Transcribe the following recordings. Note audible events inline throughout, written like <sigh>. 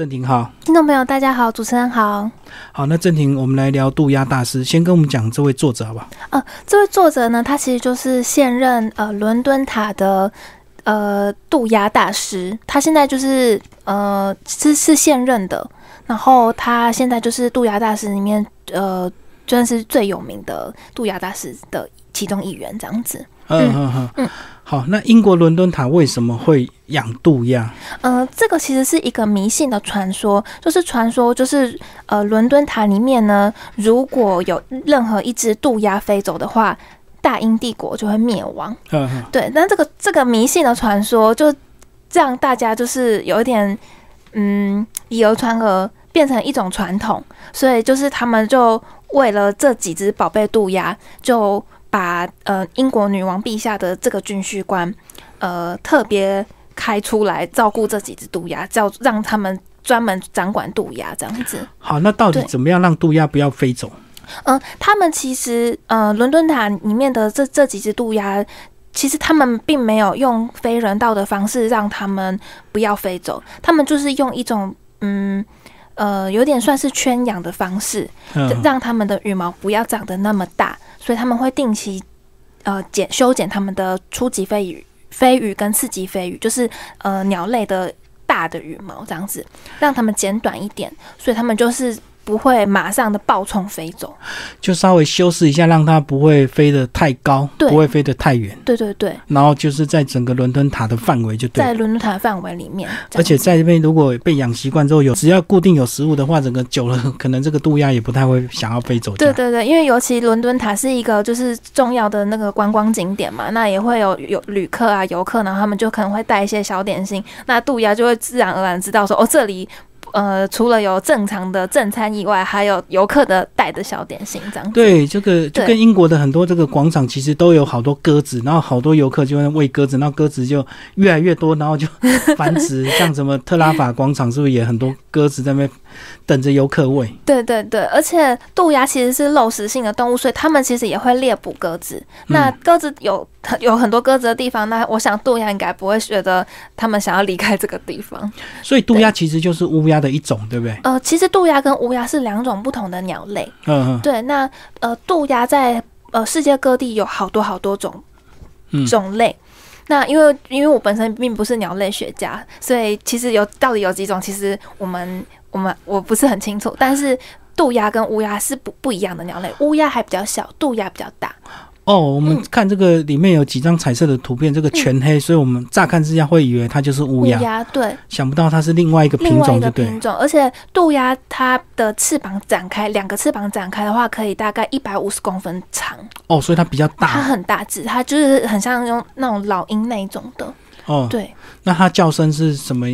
郑婷好，听众朋友大家好，主持人好。好，那郑婷，我们来聊渡鸦大师，先跟我们讲这位作者好不好？呃，这位作者呢，他其实就是现任呃伦敦塔的呃渡鸦大师，他现在就是呃是是现任的，然后他现在就是渡鸦大师里面呃算是最有名的渡鸦大师的其中一员，这样子。嗯嗯嗯嗯。好，那英国伦敦塔为什么会养渡鸦？呃，这个其实是一个迷信的传说，就是传说就是呃，伦敦塔里面呢，如果有任何一只渡鸦飞走的话，大英帝国就会灭亡。<laughs> 嗯，对。那这个这个迷信的传说，就让大家就是有一点嗯，以讹传讹，变成一种传统，所以就是他们就为了这几只宝贝渡鸦，就。把呃英国女王陛下的这个军需官，呃特别开出来照顾这几只渡鸦，叫让他们专门掌管渡鸦这样子。好，那到底怎么样让渡鸦不要飞走？嗯，他们其实呃伦敦塔里面的这这几只渡鸦，其实他们并没有用非人道的方式让他们不要飞走，他们就是用一种嗯呃有点算是圈养的方式，让他们的羽毛不要长得那么大。所以他们会定期，呃，剪修剪他们的初级飞羽、飞羽跟次级飞羽，就是呃鸟类的大的羽毛这样子，让他们剪短一点。所以他们就是。不会马上的暴冲飞走，就稍微修饰一下，让它不会飞得太高，不会飞得太远。对对对。然后就是在整个伦敦塔的范围就对。在伦敦塔的范围里面。而且在这边如果被养习惯之后，有只要固定有食物的话，整个久了，<laughs> 可能这个渡鸦也不太会想要飞走。对对对，因为尤其伦敦塔是一个就是重要的那个观光景点嘛，那也会有有旅客啊游客，然后他们就可能会带一些小点心，那渡鸦就会自然而然知道说哦这里。呃，除了有正常的正餐以外，还有游客的带的小点心这样。对，这个就跟英国的很多这个广场其实都有好多鸽子，然后好多游客就会喂鸽子，然后鸽子就越来越多，然后就 <laughs> 繁殖。像什么特拉法广场是不是也很多鸽子在那边？等着游客喂。对对对，而且渡鸦其实是肉食性的动物，所以它们其实也会猎捕鸽子。那鸽子有有很多鸽子的地方，那我想渡鸦应该不会觉得它们想要离开这个地方。所以渡鸦其实就是乌鸦的一种，对不对？呃，其实渡鸦跟乌鸦是两种不同的鸟类。嗯嗯。对，那呃，渡鸦在呃世界各地有好多好多种种类。那因为因为我本身并不是鸟类学家，所以其实有到底有几种，其实我们。我们我不是很清楚，但是渡鸦跟乌鸦是不不一样的鸟类，乌鸦还比较小，渡鸦比较大。哦，我们看这个里面有几张彩色的图片，这个全黑，所以我们乍看之下会以为它就是乌鸦。乌鸦对，想不到它是另外一个品种，对品种，而且渡鸦它的翅膀展开，两个翅膀展开的话，可以大概一百五十公分长。哦，所以它比较大。它很大只，它就是很像用那种老鹰那一种的。哦，对。那它叫声是什么？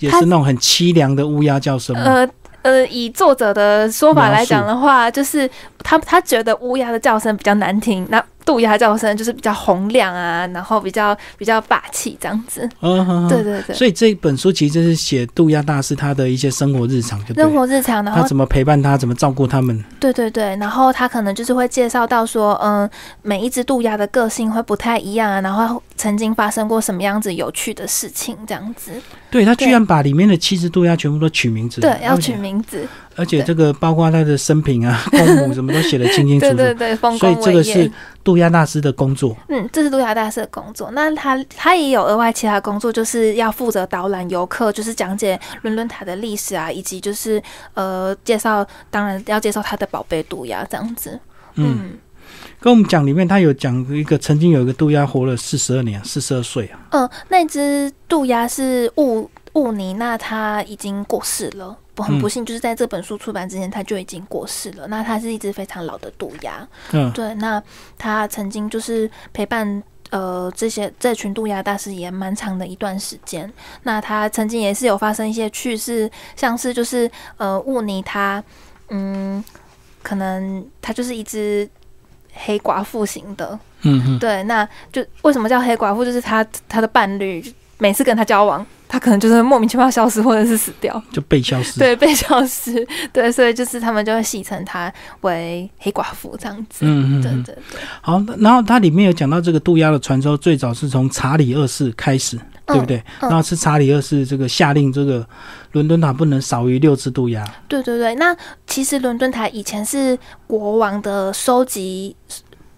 也是那种很凄凉的乌鸦叫声。呃呃，以作者的说法来讲的话，就是他他觉得乌鸦的叫声比较难听。那渡鸦叫声就是比较洪亮啊，然后比较比较霸气这样子。嗯，对对对。所以这本书其实是写渡鸦大师他的一些生活日常，就生活日常，然后他怎么陪伴他，怎么照顾他们。对对对，然后他可能就是会介绍到说，嗯，每一只渡鸦的个性会不太一样啊，然后曾经发生过什么样子有趣的事情这样子。对他居然把里面的七只渡鸦全部都取名字，对，要取名字。而且这个包括他的生平啊、<laughs> 公母 <laughs> 什么都写的清清楚楚，对对对，所以这个是渡鸦大师的工作。嗯，这是渡鸦大师的工作。那他他也有额外其他工作，就是要负责导览游客，就是讲解伦敦塔的历史啊，以及就是呃介绍，当然要介绍他的宝贝渡鸦这样子。嗯，跟我们讲里面他有讲一个曾经有一个渡鸦活了四十二年，四十二岁啊。嗯，那只渡鸦是雾雾尼，那他已经过世了。不很不幸，就是在这本书出版之前，他就已经过世了。那他是一只非常老的渡鸦，嗯，对。那他曾经就是陪伴呃这些这群渡鸦大师也蛮长的一段时间。那他曾经也是有发生一些趣事，像是就是呃雾尼他嗯，可能他就是一只黑寡妇型的，嗯，对。那就为什么叫黑寡妇？就是他他的伴侣每次跟他交往。他可能就是莫名其妙消失，或者是死掉，就被消失。对，被消失。<laughs> 对，所以就是他们就会戏称他为黑寡妇这样子。嗯嗯，对对对。好，然后它里面有讲到这个渡鸦的传说，最早是从查理二世开始。对不对？然后是查理二世这个下令，这个伦敦塔不能少于六只渡鸦。对对对，那其实伦敦塔以前是国王的收集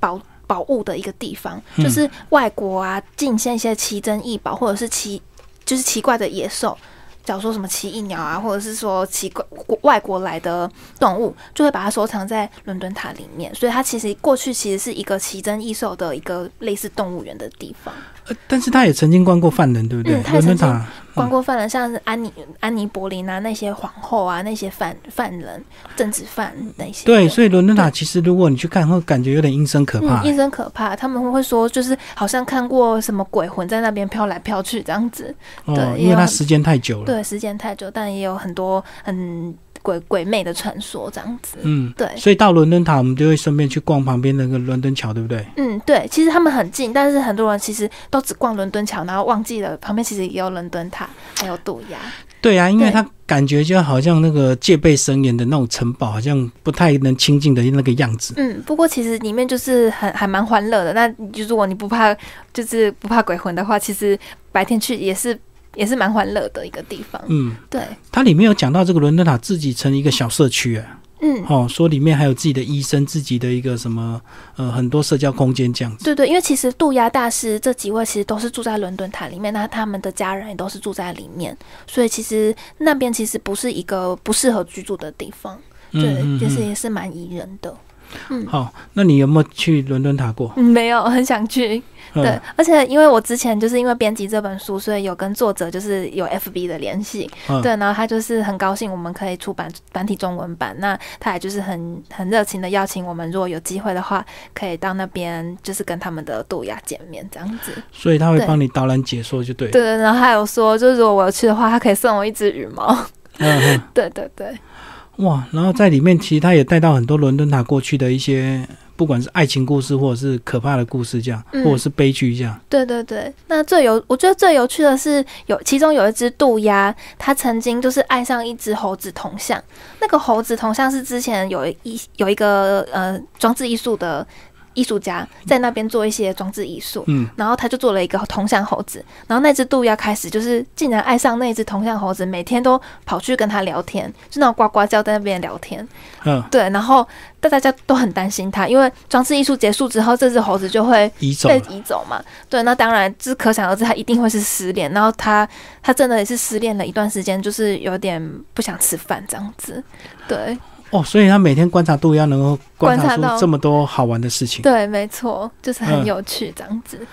宝宝物的一个地方，就是外国啊进献一些奇珍异宝，或者是奇就是奇怪的野兽。假如说什么奇异鸟啊，或者是说奇怪外国来的动物，就会把它收藏在伦敦塔里面。所以它其实过去其实是一个奇珍异兽的一个类似动物园的地方。呃，但是他也曾经关过犯人，对不对？伦敦塔。关过犯人，像是安妮、安妮·柏林啊，那些皇后啊，那些犯犯人、政治犯那些。对，所以伦敦塔其实，如果你去看，会感觉有点阴森可怕。阴森可怕，他们会说，就是好像看过什么鬼魂在那边飘来飘去这样子。对，因为它时间太久了。对，时间太久，但也有很多很。鬼鬼魅的传说这样子，嗯，对，所以到伦敦塔，我们就会顺便去逛旁边那个伦敦桥，对不对？嗯，对，其实他们很近，但是很多人其实都只逛伦敦桥，然后忘记了旁边其实也有伦敦塔，还有渡鸦。对啊，因为他感觉就好像那个戒备森严的那种城堡，好像不太能亲近的那个样子。嗯，不过其实里面就是很还蛮欢乐的。那就如果你不怕，就是不怕鬼魂的话，其实白天去也是。也是蛮欢乐的一个地方。嗯，对。它里面有讲到这个伦敦塔自己成一个小社区啊。嗯。哦，说里面还有自己的医生，自己的一个什么呃很多社交空间这样子。对对，因为其实渡鸦大师这几位其实都是住在伦敦塔里面，那他们的家人也都是住在里面，所以其实那边其实不是一个不适合居住的地方。对，就是也是蛮宜人的。嗯，好，那你有没有去伦敦塔过？没有，<laughs> 很想去。对，而且因为我之前就是因为编辑这本书，所以有跟作者就是有 FB 的联系。对，然后他就是很高兴我们可以出版繁体中文版，那他也就是很很热情的邀请我们，如果有机会的话，可以到那边就是跟他们的杜亚见面这样子。所以他会帮你导览解说，就对。对对，然后还有说，就是如果我要去的话，他可以送我一只羽毛。嗯，对对 <laughs> 对。哇，然后在里面其实他也带到很多伦敦塔过去的一些，不管是爱情故事或者是可怕的故事，这样，或者是悲剧这样。对对对，那最有我觉得最有趣的是，有其中有一只渡鸦，它曾经就是爱上一只猴子铜像，那个猴子铜像是之前有一有一个呃装置艺术的。艺术家在那边做一些装置艺术，嗯，然后他就做了一个铜像猴子，然后那只渡鸦开始就是竟然爱上那只铜像猴子，每天都跑去跟他聊天，就那种呱呱叫在那边聊天，嗯，对，然后大大家都很担心他，因为装置艺术结束之后，这只猴子就会被移走嘛，对，那当然这可想而知，他一定会是失恋，然后他他真的也是失恋了一段时间，就是有点不想吃饭这样子，对。哦，所以他每天观察度要能够观察出这么多好玩的事情。对，没错，就是很有趣这样子。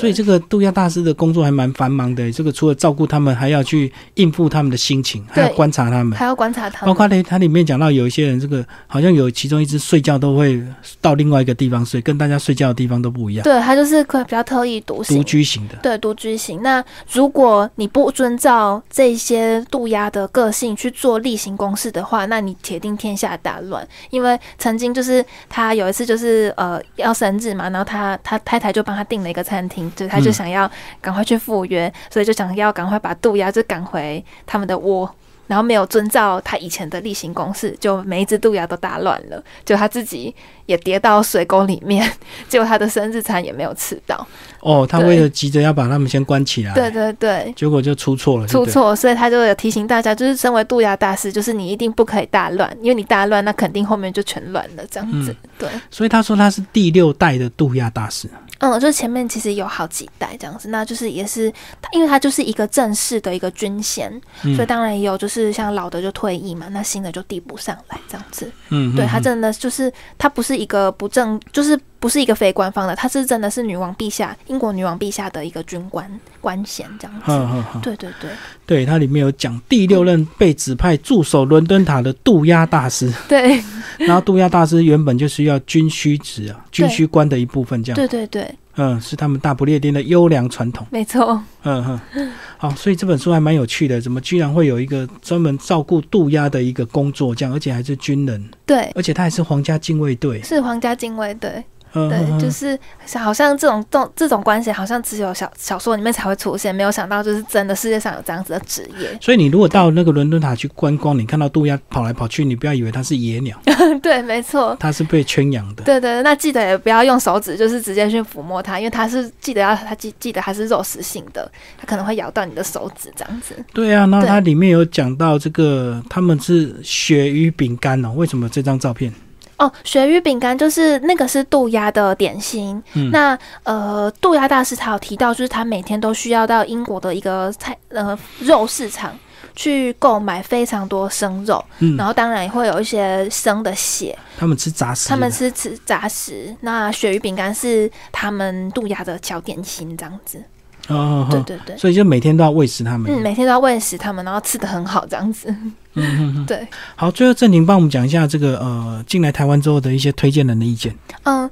所以这个渡鸦大师的工作还蛮繁忙的。这个除了照顾他们，还要去应付他们的心情，还要观察他们，还要观察他们。包括他他里面讲到有一些人，这个好像有其中一只睡觉都会到另外一个地方睡，跟大家睡觉的地方都不一样。对，他就是比较特异独行、独居型的。对，独居型。那如果你不遵照这些渡鸦的个性去做例行公事的话，那你铁定天下大乱。因为曾经就是他有一次就是呃要生日嘛，然后他他太太就帮他订了一个餐厅。就他就想要赶快去赴约，所以就想要赶快把渡鸦就赶回他们的窝，然后没有遵照他以前的例行公事，就每一只渡鸦都打乱了，就他自己也跌到水沟里面，<laughs> 结果他的生日餐也没有吃到。哦，他为了急着要把他们先关起来，对对对，结果就出错了，出错，所以他就有提醒大家，就是身为渡鸦大师，就是你一定不可以大乱，因为你大乱，那肯定后面就全乱了，这样子。对，所以他说他是第六代的渡鸦大师。嗯，就是前面其实有好几代这样子，那就是也是，因为他就是一个正式的一个军衔，所以当然也有就是像老的就退役嘛，那新的就递不上来这样子。嗯，对他真的就是他不是一个不正，就是不是一个非官方的，他是真的是女王陛下，英国女王陛下的一个军官官衔这样子。对对对，对它里面有讲第六任被指派驻守伦敦塔的渡鸦大师。对，然后渡鸦大师原本就是要军需职啊，军需官的一部分这样。对对对。嗯，是他们大不列颠的优良传统。没错。嗯哼，好，所以这本书还蛮有趣的。怎么居然会有一个专门照顾渡鸦的一个工作，这样，而且还是军人。对。而且他还是皇家禁卫队。是皇家禁卫队。对，就是好像这种这种这种关系，好像只有小小说里面才会出现，没有想到就是真的世界上有这样子的职业。所以你如果到那个伦敦塔去观光，你看到渡鸦跑来跑去，你不要以为它是野鸟，<laughs> 对，没错，它是被圈养的。对对，那记得也不要用手指，就是直接去抚摸它，因为它是记得要它记记得它是肉食性的，它可能会咬到你的手指这样子。对啊，那它里面有讲到这个，他们是鳕鱼饼干哦，为什么这张照片？哦，鳕鱼饼干就是那个是渡鸦的点心。那呃，渡鸦大师他有提到，就是他每天都需要到英国的一个菜呃肉市场去购买非常多生肉，然后当然也会有一些生的血。他们吃杂食，他们吃吃杂食。那鳕鱼饼干是他们渡鸦的小点心，这样子。哦，对对对，所以就每天都要喂食它们。嗯，每天都要喂食它们，然后吃的很好，这样子。嗯，<laughs> 对。好，最后郑婷帮我们讲一下这个呃，进来台湾之后的一些推荐人的意见。嗯，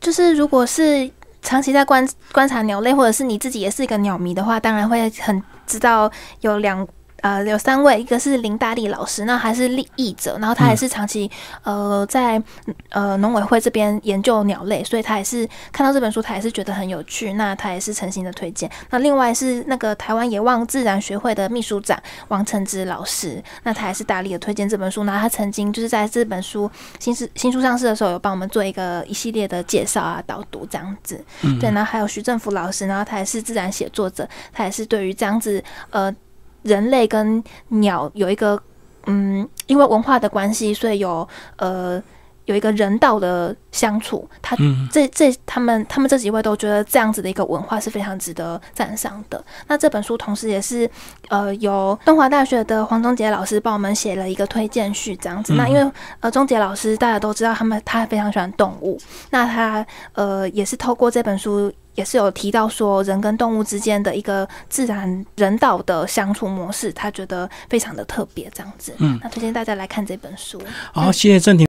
就是如果是长期在观观察鸟类，或者是你自己也是一个鸟迷的话，当然会很知道有两。呃，有三位，一个是林大力老师，那还是立译者，然后他也是长期呃在呃农委会这边研究鸟类，所以他也是看到这本书，他也是觉得很有趣，那他也是诚心的推荐。那另外是那个台湾野望自然学会的秘书长王承之老师，那他也是大力的推荐这本书。那他曾经就是在这本书新书新书上市的时候，有帮我们做一个一系列的介绍啊、导读这样子。对，然后还有徐正福老师，然后他也是自然写作者，他也是对于这样子呃。人类跟鸟有一个，嗯，因为文化的关系，所以有呃有一个人道的相处。他这这他们他们这几位都觉得这样子的一个文化是非常值得赞赏的。那这本书同时也是呃由东华大学的黄忠杰老师帮我们写了一个推荐序，这样子。那因为呃忠杰老师大家都知道，他们他非常喜欢动物，那他呃也是透过这本书。也是有提到说人跟动物之间的一个自然人道的相处模式，他觉得非常的特别，这样子。嗯，那推荐大家来看这本书。好，谢谢郑婷。